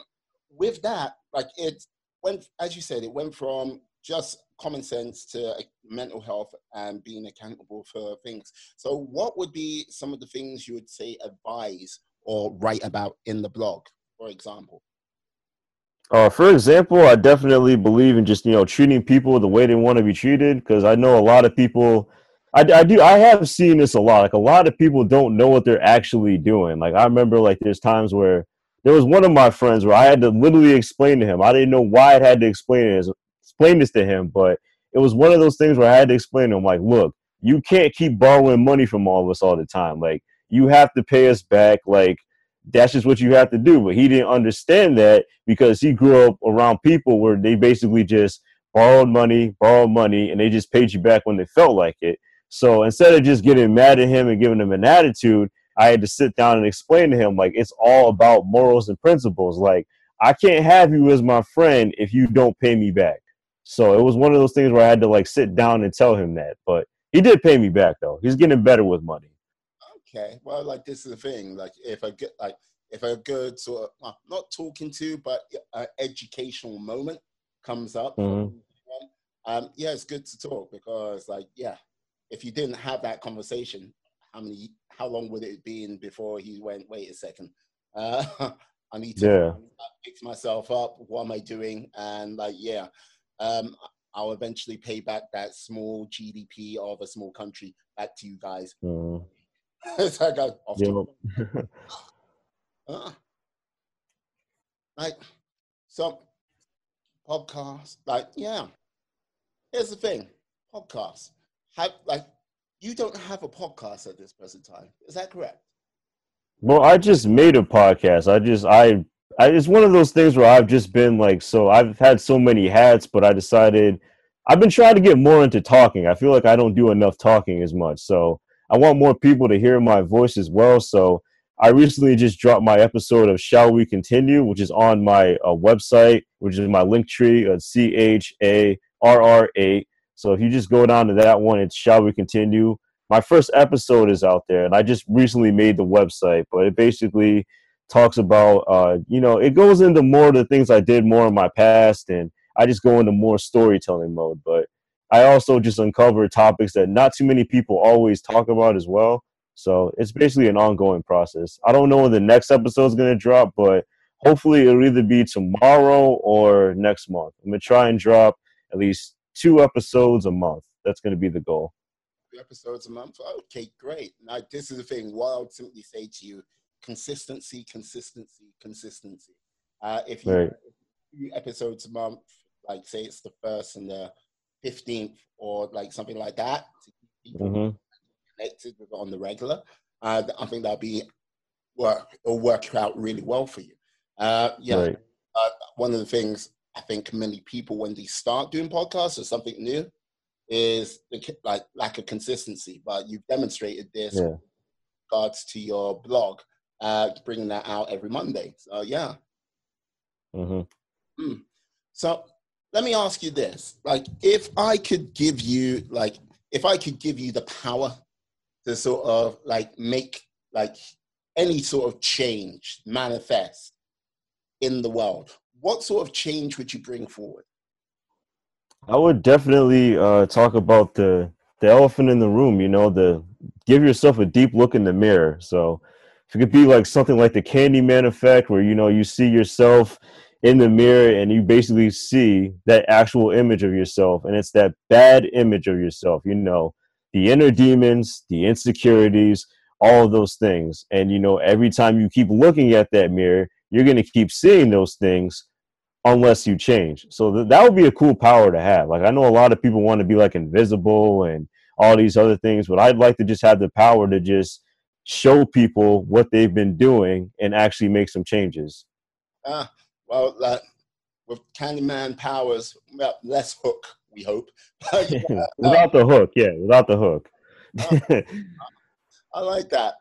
[SPEAKER 1] with that, like it went, as you said, it went from just common sense to mental health and being accountable for things. So, what would be some of the things you would say advise or write about in the blog, for example?
[SPEAKER 2] Uh, for example, I definitely believe in just you know treating people the way they want to be treated because I know a lot of people. I, I do. I have seen this a lot. Like a lot of people don't know what they're actually doing. Like I remember, like there's times where there was one of my friends where I had to literally explain to him. I didn't know why I had to explain it explain this to him, but it was one of those things where I had to explain to him, like, look, you can't keep borrowing money from all of us all the time. Like, you have to pay us back. Like, that's just what you have to do. But he didn't understand that because he grew up around people where they basically just borrowed money, borrowed money, and they just paid you back when they felt like it. So instead of just getting mad at him and giving him an attitude, I had to sit down and explain to him, like, it's all about morals and principles. Like, I can't have you as my friend if you don't pay me back. So it was one of those things where I had to like sit down and tell him that. But he did pay me back though. He's getting better with money.
[SPEAKER 1] Okay. Well, like this is the thing. Like if I get like if a good sort of well, not talking to, but an educational moment comes up, mm-hmm. um, yeah, it's good to talk because like yeah, if you didn't have that conversation, how many how long would it been before he went? Wait a second. Uh, [LAUGHS] I need to yeah. fix myself up. What am I doing? And like, yeah, um, I'll eventually pay back that small GDP of a small country back to you guys. Mm. [LAUGHS] so I go off yep. [LAUGHS] uh, like some podcast, like yeah. Here's the thing, podcast. Have like you don't have a podcast at this present time. Is that correct?
[SPEAKER 2] Well, I just made a podcast. I just I I, it's one of those things where I've just been like, so I've had so many hats, but I decided I've been trying to get more into talking. I feel like I don't do enough talking as much. So I want more people to hear my voice as well. So I recently just dropped my episode of Shall We Continue, which is on my uh, website, which is my link tree, uh, C H A R R A. So if you just go down to that one, it's Shall We Continue. My first episode is out there, and I just recently made the website, but it basically talks about, uh, you know, it goes into more of the things I did more in my past, and I just go into more storytelling mode. But I also just uncover topics that not too many people always talk about as well. So it's basically an ongoing process. I don't know when the next episode is going to drop, but hopefully it'll either be tomorrow or next month. I'm going to try and drop at least two episodes a month. That's going to be the goal.
[SPEAKER 1] Two episodes a month? Okay, great. Now, this is the thing. What I would simply say to you consistency, consistency, consistency. Uh, if you right. two episodes a month, like say it's the first and the 15th or like something like that, to mm-hmm connected with on the regular, uh, I think that'll be work or work out really well for you. Uh, yeah, right. uh, one of the things I think many people when they start doing podcasts or something new is the, like lack of consistency. But you've demonstrated this yeah. regards to your blog, uh, bringing that out every Monday. So yeah. Mm-hmm. Mm. So let me ask you this: like, if I could give you, like, if I could give you the power to sort of like make like any sort of change manifest in the world, what sort of change would you bring forward?
[SPEAKER 2] I would definitely uh, talk about the the elephant in the room. You know, the give yourself a deep look in the mirror. So if it could be like something like the Candyman effect, where you know you see yourself in the mirror and you basically see that actual image of yourself, and it's that bad image of yourself. You know, the inner demons, the insecurities, all of those things. And you know, every time you keep looking at that mirror, you're going to keep seeing those things unless you change. So th- that would be a cool power to have. Like I know a lot of people want to be like invisible and all these other things, but I'd like to just have the power to just show people what they've been doing and actually make some changes.
[SPEAKER 1] Ah, well, uh, with Candyman powers, well, less hook we hope. [LAUGHS] [LAUGHS]
[SPEAKER 2] without the hook, yeah, without the hook. [LAUGHS]
[SPEAKER 1] I like that.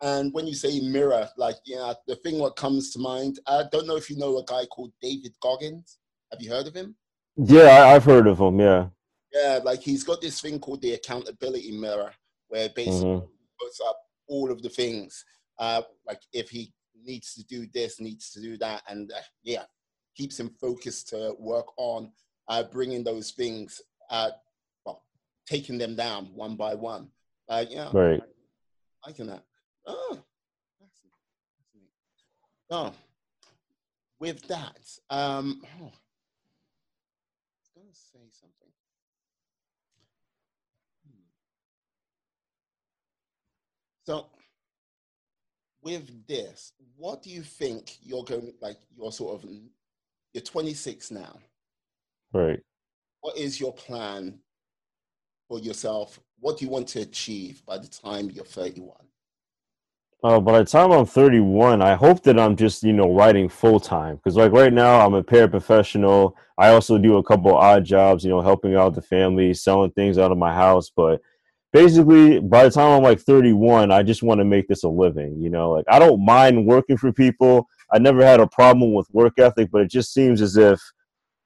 [SPEAKER 1] And when you say mirror, like, yeah, the thing what comes to mind, I don't know if you know a guy called David Goggins. Have you heard of him?
[SPEAKER 2] Yeah, I, have heard of him, yeah.
[SPEAKER 1] Yeah, like he's got this thing called the accountability mirror, where basically mm-hmm. puts up all of the things. Uh, like if he needs to do this, needs to do that, and uh, yeah, keeps him focused to work on uh, bringing those things, uh, well, taking them down one by one. Uh, yeah,
[SPEAKER 2] right.
[SPEAKER 1] Liking that. Oh, oh, with that, um, oh, I was going to say something. Hmm. So, with this, what do you think you're going like? You're sort of you're 26 now.
[SPEAKER 2] Right.
[SPEAKER 1] What is your plan for yourself? What do you want to achieve by the time you're 31?
[SPEAKER 2] Uh, by the time I'm 31, I hope that I'm just, you know, writing full time. Because, like, right now, I'm a paraprofessional. I also do a couple odd jobs, you know, helping out the family, selling things out of my house. But basically, by the time I'm like 31, I just want to make this a living, you know. Like, I don't mind working for people. I never had a problem with work ethic, but it just seems as if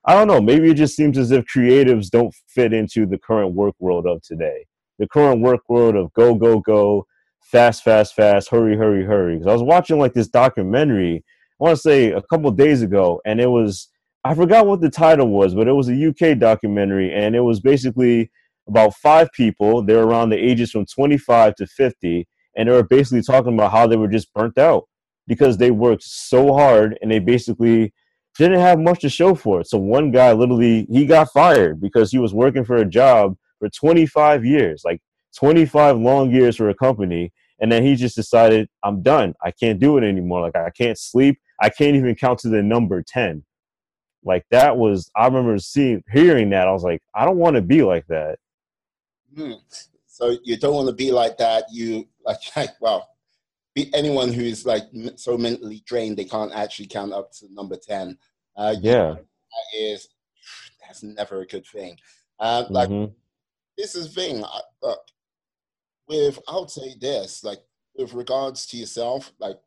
[SPEAKER 2] I don't know. Maybe it just seems as if creatives don't fit into the current work world of today. The current work world of go, go, go, fast, fast, fast, hurry, hurry, hurry. Because I was watching like this documentary, I want to say a couple days ago, and it was, I forgot what the title was, but it was a UK documentary, and it was basically about five people. They're around the ages from 25 to 50, and they were basically talking about how they were just burnt out because they worked so hard and they basically didn't have much to show for it. So one guy literally he got fired because he was working for a job for 25 years, like 25 long years for a company, and then he just decided, I'm done. I can't do it anymore. Like I can't sleep. I can't even count to the number 10. Like that was I remember seeing hearing that. I was like, I don't want to be like that.
[SPEAKER 1] Hmm. So you don't want to be like that. You like, [LAUGHS] like well, be anyone who is like so mentally drained they can't actually count up to number 10 uh,
[SPEAKER 2] yeah
[SPEAKER 1] that is [SIGHS] that's never a good thing uh, like mm-hmm. this is the thing look with I would say this, like with regards to yourself, like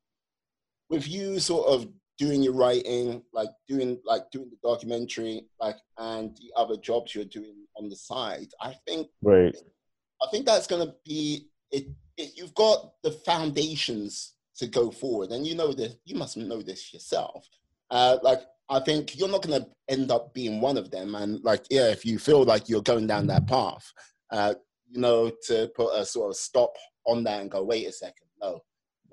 [SPEAKER 1] with you sort of doing your writing, like doing like doing the documentary, like and the other jobs you're doing on the side, I think
[SPEAKER 2] right.
[SPEAKER 1] I think that's going to be it, it. You've got the foundations to go forward, and you know this. You must know this yourself. Uh, like I think you're not going to end up being one of them, and like yeah, if you feel like you're going down that path, uh, you know, to put a sort of stop on that and go, wait a second, no,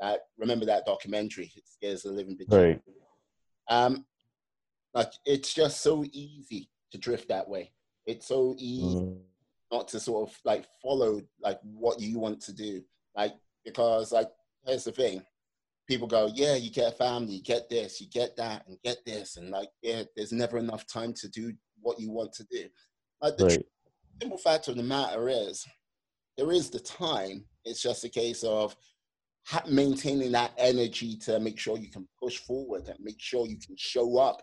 [SPEAKER 1] that remember that documentary, it scares the living
[SPEAKER 2] bitch. Right.
[SPEAKER 1] Um, like it's just so easy to drift that way. It's so easy mm. not to sort of like follow like what you want to do, like because like here's the thing. People go, yeah, you get a family, you get this, you get that, and get this, and like, yeah, there's never enough time to do what you want to do. Like the right. simple fact of the matter is, there is the time. It's just a case of maintaining that energy to make sure you can push forward and make sure you can show up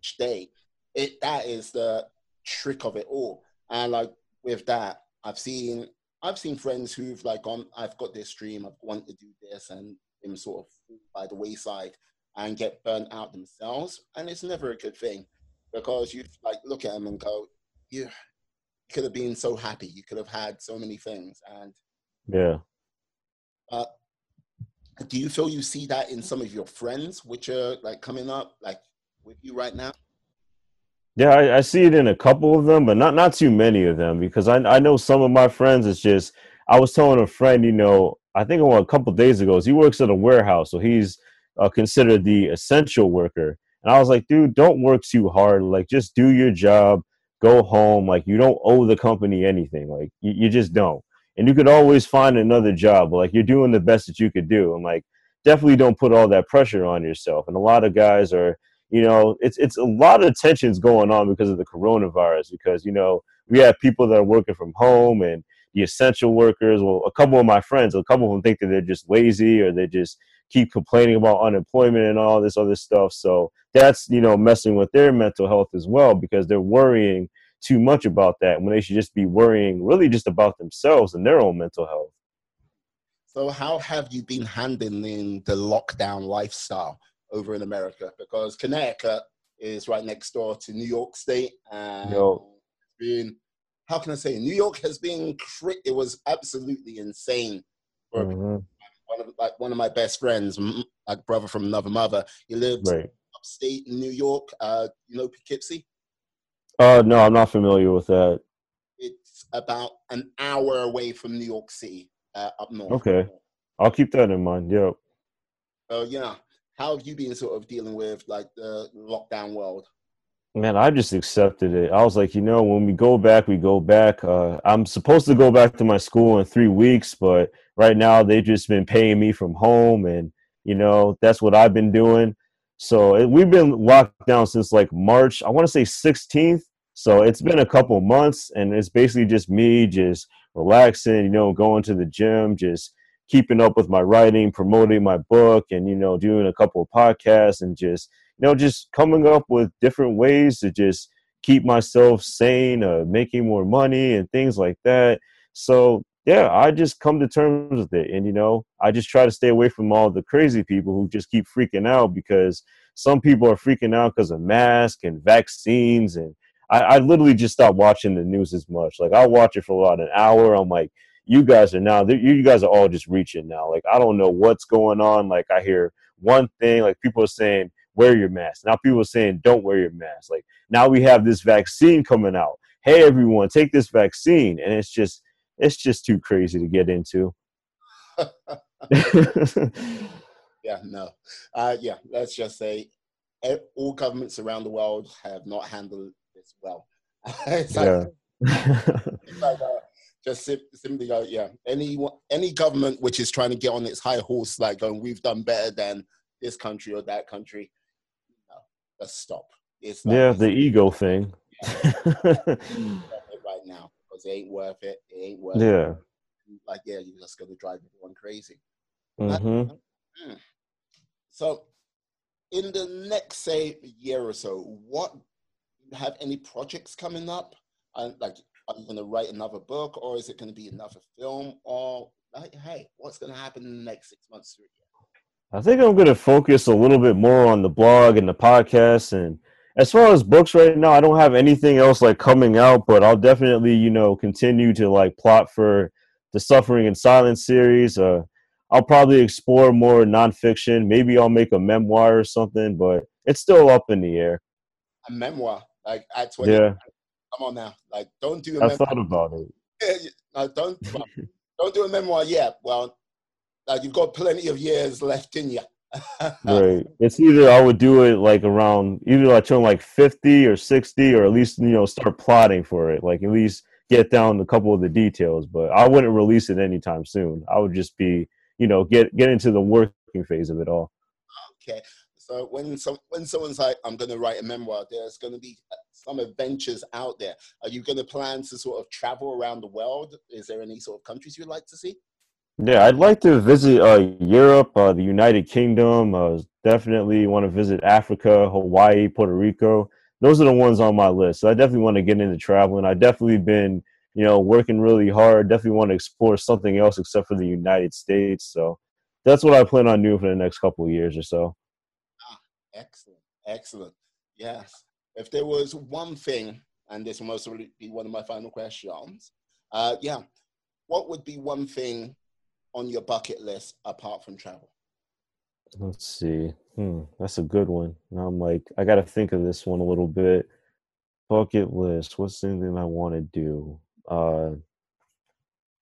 [SPEAKER 1] each day. It that is the trick of it all. And like with that, I've seen I've seen friends who've like gone, I've got this dream, I want to do this, and them sort of by the wayside and get burnt out themselves. And it's never a good thing because you like look at them and go, you could have been so happy, you could have had so many things, and
[SPEAKER 2] yeah.
[SPEAKER 1] Uh, do you feel you see that in some of your friends which are like coming up like with you right now
[SPEAKER 2] yeah I, I, see it in a couple of them but not not too many of them because I, I know some of my friends it's just i was telling a friend you know i think a couple days ago he works at a warehouse so he's uh, considered the essential worker and i was like dude don't work too hard like just do your job go home like you don't owe the company anything like you, you just don't and you could always find another job. Like you're doing the best that you could do. And like definitely don't put all that pressure on yourself. And a lot of guys are, you know, it's it's a lot of tensions going on because of the coronavirus. Because you know we have people that are working from home and the essential workers. Well, a couple of my friends, a couple of them think that they're just lazy or they just keep complaining about unemployment and all this other stuff. So that's you know messing with their mental health as well because they're worrying too much about that when they should just be worrying really just about themselves and their own mental health.
[SPEAKER 1] So, how have you been handling the lockdown lifestyle over in America? Because Connecticut is right next door to New York State, and Yo. been how can I say New York has been it was absolutely insane for mm-hmm. one of like one of my best friends, like brother from another mother. He lives right. upstate in New York. Uh, you know Poughkeepsie.
[SPEAKER 2] Uh, no, I'm not familiar with that.
[SPEAKER 1] It's about an hour away from New York City, uh, up north.
[SPEAKER 2] Okay, I'll keep that in mind. Yep.
[SPEAKER 1] Oh yeah, how have you been sort of dealing with like the lockdown world?
[SPEAKER 2] Man, I just accepted it. I was like, you know, when we go back, we go back. Uh, I'm supposed to go back to my school in three weeks, but right now they've just been paying me from home, and you know that's what I've been doing. So it, we've been locked down since like March, I want to say 16th. So it's been a couple months, and it's basically just me just relaxing, you know, going to the gym, just keeping up with my writing, promoting my book, and you know, doing a couple of podcasts, and just you know, just coming up with different ways to just keep myself sane, uh, making more money, and things like that. So yeah, I just come to terms with it. And, you know, I just try to stay away from all the crazy people who just keep freaking out because some people are freaking out because of masks and vaccines. And I, I literally just stopped watching the news as much. Like, I'll watch it for about an hour. I'm like, you guys are now, you guys are all just reaching now. Like, I don't know what's going on. Like, I hear one thing, like, people are saying, wear your mask. Now people are saying, don't wear your mask. Like, now we have this vaccine coming out. Hey, everyone, take this vaccine. And it's just, it's just too crazy to get into. [LAUGHS]
[SPEAKER 1] yeah, no. Uh, yeah, let's just say all governments around the world have not handled this well. [LAUGHS] yeah. like, uh, just simply go, yeah. Any any government which is trying to get on its high horse, like going, we've done better than this country or that country. No, let's stop.
[SPEAKER 2] It's yeah, the ego thing. Yeah. [LAUGHS]
[SPEAKER 1] right now because it ain't worth it. It ain't worth
[SPEAKER 2] yeah.
[SPEAKER 1] it. Like, yeah, you're just going to drive everyone crazy.
[SPEAKER 2] Mm-hmm.
[SPEAKER 1] Hmm. So, in the next, say, year or so, what have any projects coming up? And like, are you going to write another book, or is it going to be another film, or like, hey, what's going to happen in the next six months to a year?
[SPEAKER 2] I think I'm going to focus a little bit more on the blog and the podcast. And as far as books right now, I don't have anything else like coming out, but I'll definitely, you know, continue to like plot for the Suffering in Silence series. Uh, I'll probably explore more nonfiction. Maybe I'll make a memoir or something, but it's still up in the air.
[SPEAKER 1] A memoir, like at 20.
[SPEAKER 2] Yeah.
[SPEAKER 1] Come on now, like don't do.
[SPEAKER 2] A I thought about
[SPEAKER 1] it. no, don't don't do a memoir yet. Well, like you've got plenty of years left in you. [LAUGHS]
[SPEAKER 2] right. It's either I would do it like around either I turn like fifty or sixty, or at least you know start plotting for it. Like at least get down a couple of the details. But I wouldn't release it anytime soon. I would just be you know get get into the working phase of it all.
[SPEAKER 1] Okay. So when some when someone's like, I'm going to write a memoir, there's going to be some adventures out there. Are you going to plan to sort of travel around the world? Is there any sort of countries you'd like to see?
[SPEAKER 2] Yeah, I'd like to visit uh, Europe, uh, the United Kingdom. Uh, definitely want to visit Africa, Hawaii, Puerto Rico. Those are the ones on my list. So I definitely want to get into traveling. I've definitely been, you know, working really hard. Definitely want to explore something else except for the United States. So that's what I plan on doing for the next couple of years or so.
[SPEAKER 1] Ah, excellent, excellent. Yes if there was one thing, and this will most be one of my final questions, uh, yeah, what would be one thing on your bucket list apart from travel?
[SPEAKER 2] Let's see. Hmm, that's a good one. Now I'm like, I got to think of this one a little bit. Bucket list. What's something I want to do? Uh,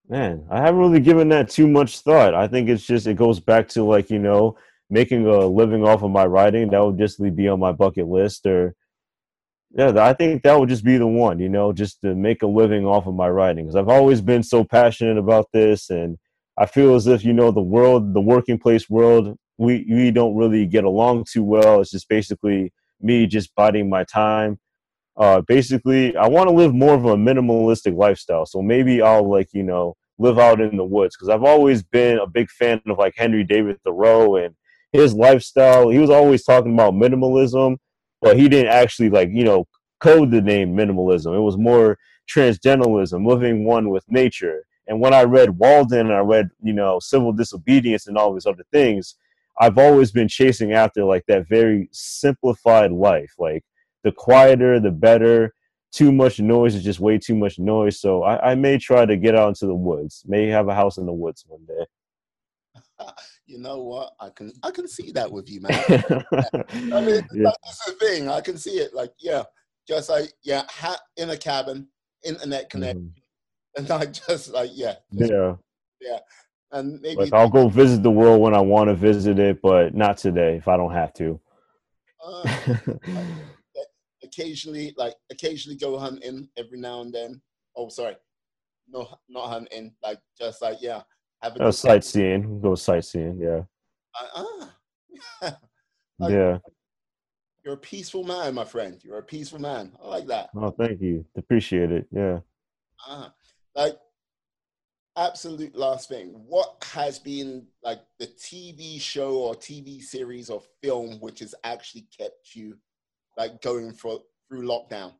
[SPEAKER 2] man, I haven't really given that too much thought. I think it's just it goes back to like you know making a living off of my writing. That would just be on my bucket list, or yeah, I think that would just be the one, you know, just to make a living off of my writing. Because I've always been so passionate about this, and I feel as if you know the world, the working place world, we we don't really get along too well. It's just basically me just biding my time. Uh, basically, I want to live more of a minimalistic lifestyle. So maybe I'll like you know live out in the woods because I've always been a big fan of like Henry David Thoreau and his lifestyle. He was always talking about minimalism but he didn't actually like you know code the name minimalism. It was more transcendentalism, living one with nature. And when I read Walden and I read you know civil disobedience and all these other things, I've always been chasing after like that very simplified life, like the quieter the better. Too much noise is just way too much noise. So I, I may try to get out into the woods. May have a house in the woods one day. [LAUGHS]
[SPEAKER 1] you know what? I can I can see that with you, man. [LAUGHS] I mean, yeah. like, that's the thing. I can see it. Like, yeah, just like yeah, hat in a cabin, internet connection, mm-hmm. [LAUGHS] and I just like yeah, just,
[SPEAKER 2] yeah,
[SPEAKER 1] yeah. And maybe
[SPEAKER 2] like I'll go visit the world when I want to visit it, but not today if I don't have to.
[SPEAKER 1] Uh, occasionally, like occasionally go hunting every now and then. Oh, sorry, no, not hunting. Like just like yeah,
[SPEAKER 2] have a sightseeing. Go sightseeing. Yeah. [LAUGHS]
[SPEAKER 1] Uh,
[SPEAKER 2] uh. yeah.
[SPEAKER 1] You're a peaceful man, my friend. You're a peaceful man. I like that.
[SPEAKER 2] Oh, thank you. Appreciate it. Yeah.
[SPEAKER 1] Uh, like, absolute last thing. What has been like the TV show or TV series or film which has actually kept you like going for through lockdown?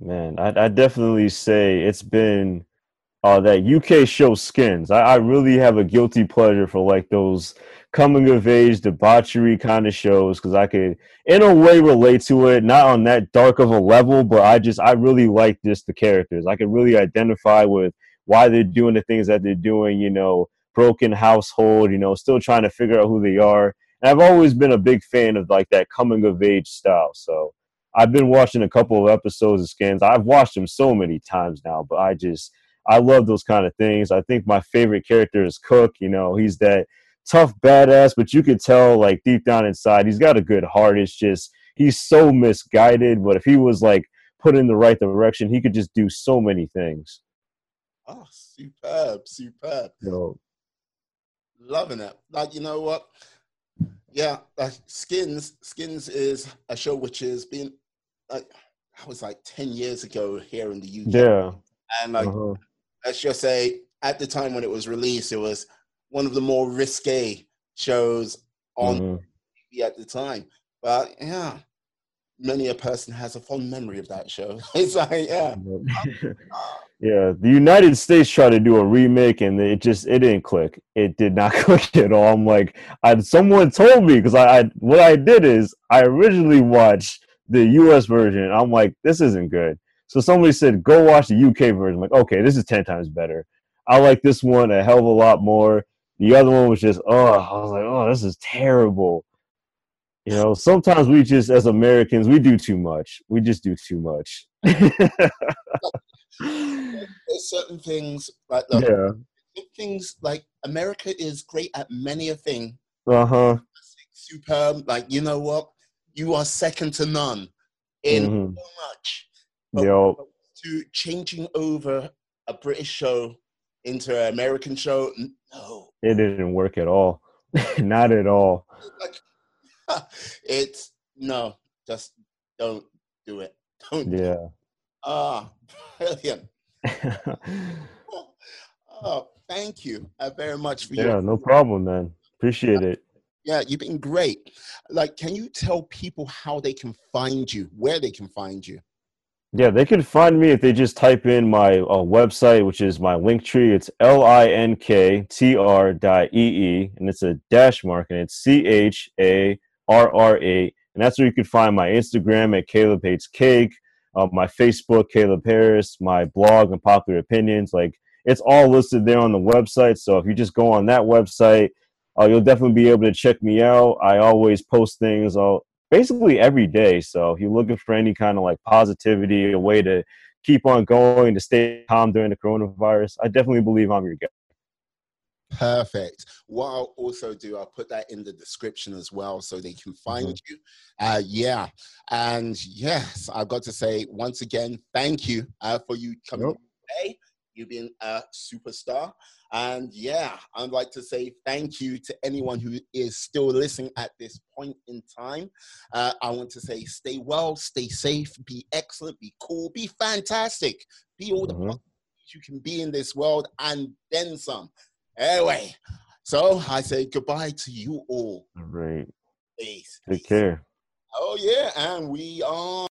[SPEAKER 2] Man, I I definitely say it's been uh, that UK show Skins. I, I, really have a guilty pleasure for like those coming of age debauchery kind of shows because I could, in a way, relate to it. Not on that dark of a level, but I just I really like just the characters. I can really identify with why they're doing the things that they're doing. You know, broken household. You know, still trying to figure out who they are. And I've always been a big fan of like that coming of age style. So. I've been watching a couple of episodes of Skins. I've watched them so many times now, but I just I love those kind of things. I think my favorite character is Cook. You know, he's that tough badass, but you could tell like deep down inside he's got a good heart. It's just he's so misguided, but if he was like put in the right direction, he could just do so many things.
[SPEAKER 1] Oh, superb, superb.
[SPEAKER 2] You know,
[SPEAKER 1] Loving it. Like you know what? Yeah, like Skins. Skins is a show which has been like that was like ten years ago here in the UK.
[SPEAKER 2] Yeah,
[SPEAKER 1] and like uh-huh let's just say at the time when it was released, it was one of the more risque shows on mm-hmm. TV at the time. But yeah, many a person has a fond memory of that show. [LAUGHS] It's like, yeah. [LAUGHS]
[SPEAKER 2] yeah, the United States tried to do a remake and it just it didn't click. It did not [LAUGHS] click at all. I'm like, I someone told me because I, I what I did is I originally watched the US version. I'm like, this isn't good. So somebody said, go watch the UK version. I'm like, okay, this is ten times better. I like this one a hell of a lot more. The other one was just, oh, I was like, oh, this is terrible. You know, sometimes we just, as Americans, we do too much. We just do too much. [LAUGHS]
[SPEAKER 1] There's certain things like look,
[SPEAKER 2] yeah,
[SPEAKER 1] things like America is great at many a thing.
[SPEAKER 2] uh huh.
[SPEAKER 1] Superb, like you know what, you are second to none in
[SPEAKER 2] Mhm.
[SPEAKER 1] so much.
[SPEAKER 2] Yo,
[SPEAKER 1] to changing over a British show into an American show, no,
[SPEAKER 2] it didn't work at all. [LAUGHS] Not at all.
[SPEAKER 1] like [LAUGHS] it's no, just don't do it. [LAUGHS] Don't. do.
[SPEAKER 2] Yeah.
[SPEAKER 1] Ah, brilliant. Oh, thank you uh, very much for
[SPEAKER 2] yeah,
[SPEAKER 1] your.
[SPEAKER 2] no problem, man. Appreciate it.
[SPEAKER 1] Yeah, you've been great. Like, can you tell people how they can find you, where they can find you?
[SPEAKER 2] Yeah, they can find me if they just type in my uh, website, which is my link tree. It's L I N K T R dot E E, and it's a dash mark, and it's C H A R R A. And that's where you can find my Instagram at Caleb Hates Cake, uh, my Facebook, Caleb Harris, my blog, and Popular Opinions. Like, it's all listed there on the website. So if you just go on that website, uh, you'll definitely be able to check me out. I always post things all basically every day. So if you're looking for any kind of like positivity, a way to keep on going, to stay calm during the coronavirus, I definitely believe I'm your guy.
[SPEAKER 1] Perfect. What I'll also do, I'll put that in the description as well so they can find you. Uh, yeah. And yes, I've got to say once again, thank you uh, for you coming
[SPEAKER 2] Yep.
[SPEAKER 1] today. You've been a superstar. And yeah, I'd like to say thank you to anyone who is still listening at this point in time. Uh, I want to say stay well, stay safe, be excellent, be cool, be fantastic, be all the
[SPEAKER 2] Mhm.
[SPEAKER 1] you can be in this world and then some. Anyway, so I say goodbye to you all.
[SPEAKER 2] All right.
[SPEAKER 1] Peace.
[SPEAKER 2] Take care.
[SPEAKER 1] Oh yeah, and we are.